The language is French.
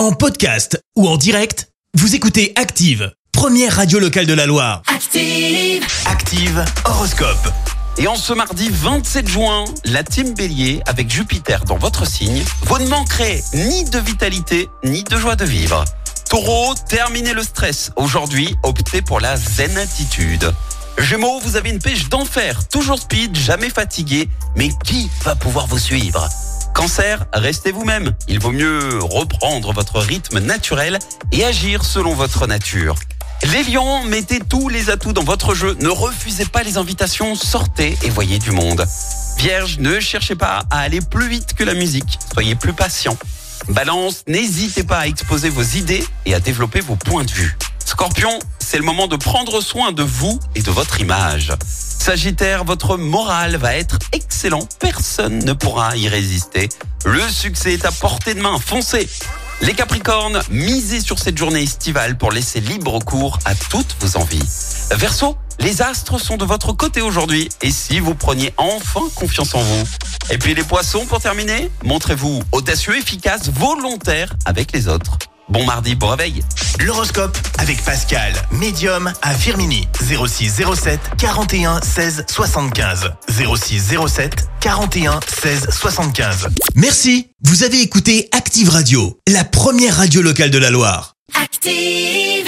En podcast ou en direct, vous écoutez Active, première radio locale de la Loire. Active. Active Horoscope. Et en ce mardi 27 juin, la team Bélier, avec Jupiter dans votre signe, vous ne manquerez ni de vitalité, ni de joie de vivre. Taureau, terminez le stress. Aujourd'hui, optez pour la zen attitude. Gémeaux, vous avez une pêche d'enfer, toujours speed, jamais fatigué, mais qui va pouvoir vous suivre? Cancer, restez vous-même. Il vaut mieux reprendre votre rythme naturel et agir selon votre nature. Les lions, mettez tous les atouts dans votre jeu. Ne refusez pas les invitations, sortez et voyez du monde. Vierge, ne cherchez pas à aller plus vite que la musique. Soyez plus patient. Balance, n'hésitez pas à exposer vos idées et à développer vos points de vue. Scorpion, c'est le moment de prendre soin de vous et de votre image. Sagittaire, votre morale va être excellent. Personne ne pourra y résister. Le succès est à portée de main. Foncez. Les Capricornes, misez sur cette journée estivale pour laisser libre cours à toutes vos envies. Verseau, les astres sont de votre côté aujourd'hui et si vous preniez enfin confiance en vous? Et puis les poissons, pour terminer, montrez-vous audacieux, efficace, volontaire avec les autres. Bon mardi, bon réveil. L'horoscope avec Pascal, médium à Firmini. 06 07 41 16 75. 06 07 41 16 75. Merci. Vous avez écouté Active Radio, la première radio locale de la Loire. Active.